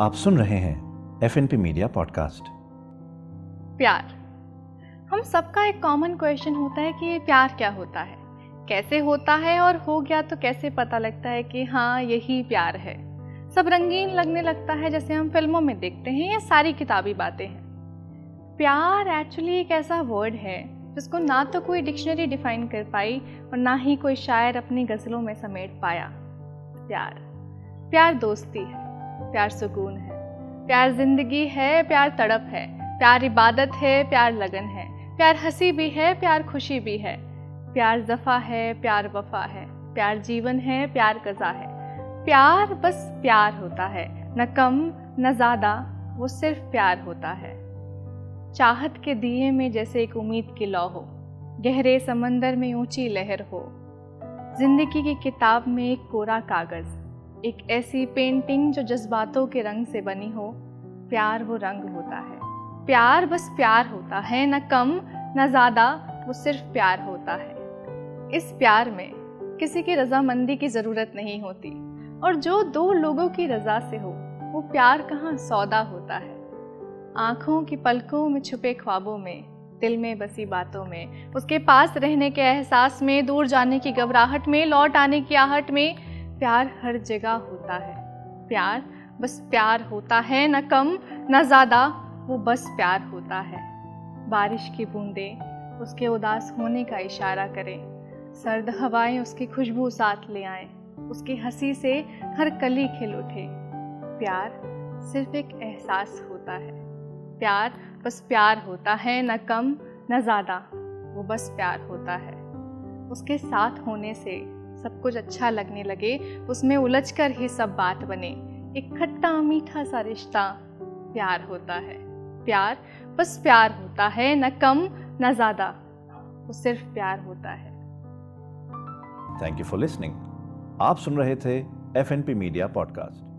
आप सुन रहे हैं F N P media podcast प्यार। हम सबका एक कॉमन क्वेश्चन होता है कि प्यार क्या होता है? कैसे होता है और हो गया तो कैसे पता लगता है कि हाँ यही प्यार है? सब रंगीन लगने लगता है जैसे हम फ़िल्मों में देखते हैं या सारी किताबी बातें हैं। प्यार एक्चुअली एक ऐसा वर्ड है जिसको ना तो कोई डिक्शनरी डिफाइन कर पाई और ना ही कोई शायर अपनी गज़लों में समेट पाया। प्यार। प्यार दोस्ती है। प्यार सुकून है। प्यार ज़िंदगी है, प्यार तड़प है। प्यार इबादत है, प्यार लगन है। प्यार हँसी भी है, प्यार खुशी भी है। प्यार जफ़ा है, प्यार वफा है। प्यार जीवन है, प्यार कज़ा है। प्यार बस प्यार होता है। न कम, न ज़्यादा, वो सिर्फ़ प्यार होता है। चाहत के दिए में जैसे एक उम्मीद की लौ हो। गहरे समंदर में ऊँची लहर हो। ज़िंदगी की किताब में एक कोरा कागज़। एक ऐसी पेंटिंग जो जज्बातों के रंग से बनी हो, प्यार वो रंग होता है। प्यार बस प्यार होता है, ना कम, ना ज़्यादा, वो सिर्फ़ प्यार होता है। इस प्यार में किसी की रजामंदी की ज़रूरत नहीं होती और जो दो लोगों की रज़ा से हो, वो प्यार कहाँ सौदा होता है। आँखों की पलकों में छुपे ख्वाबों में, दिल में बसी बातों में, उसके पास रहने के एहसास में, दूर जाने की घबराहट में, लौट आने की आहट में प्यार हर जगह होता है। प्यार बस प्यार होता है, न कम, न ज़्यादा, वो बस प्यार होता है। बारिश की बूंदें उसके उदास होने का इशारा करें। सर्द हवाएँ उसकी खुशबू साथ ले आए। उसकी हँसी से हर कली खिल उठे। प्यार सिर्फ़ एक एहसास होता है। प्यार बस प्यार होता है, न कम, न ज़्यादा, वो बस प्यार होता है। उसके साथ होने से सब कुछ अच्छा लगने लगे, उसमें उलझ कर ही सब बात बने। एक खट्टा मीठा सा रिश्ता प्यार होता है। प्यार बस प्यार होता है, न कम, न ज़्यादा। वो सिर्फ़ प्यार होता है। थैंक यू फॉर लिसनिंग आप सुन रहे थे F N P media podcast